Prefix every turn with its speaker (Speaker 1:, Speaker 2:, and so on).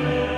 Speaker 1: Yeah.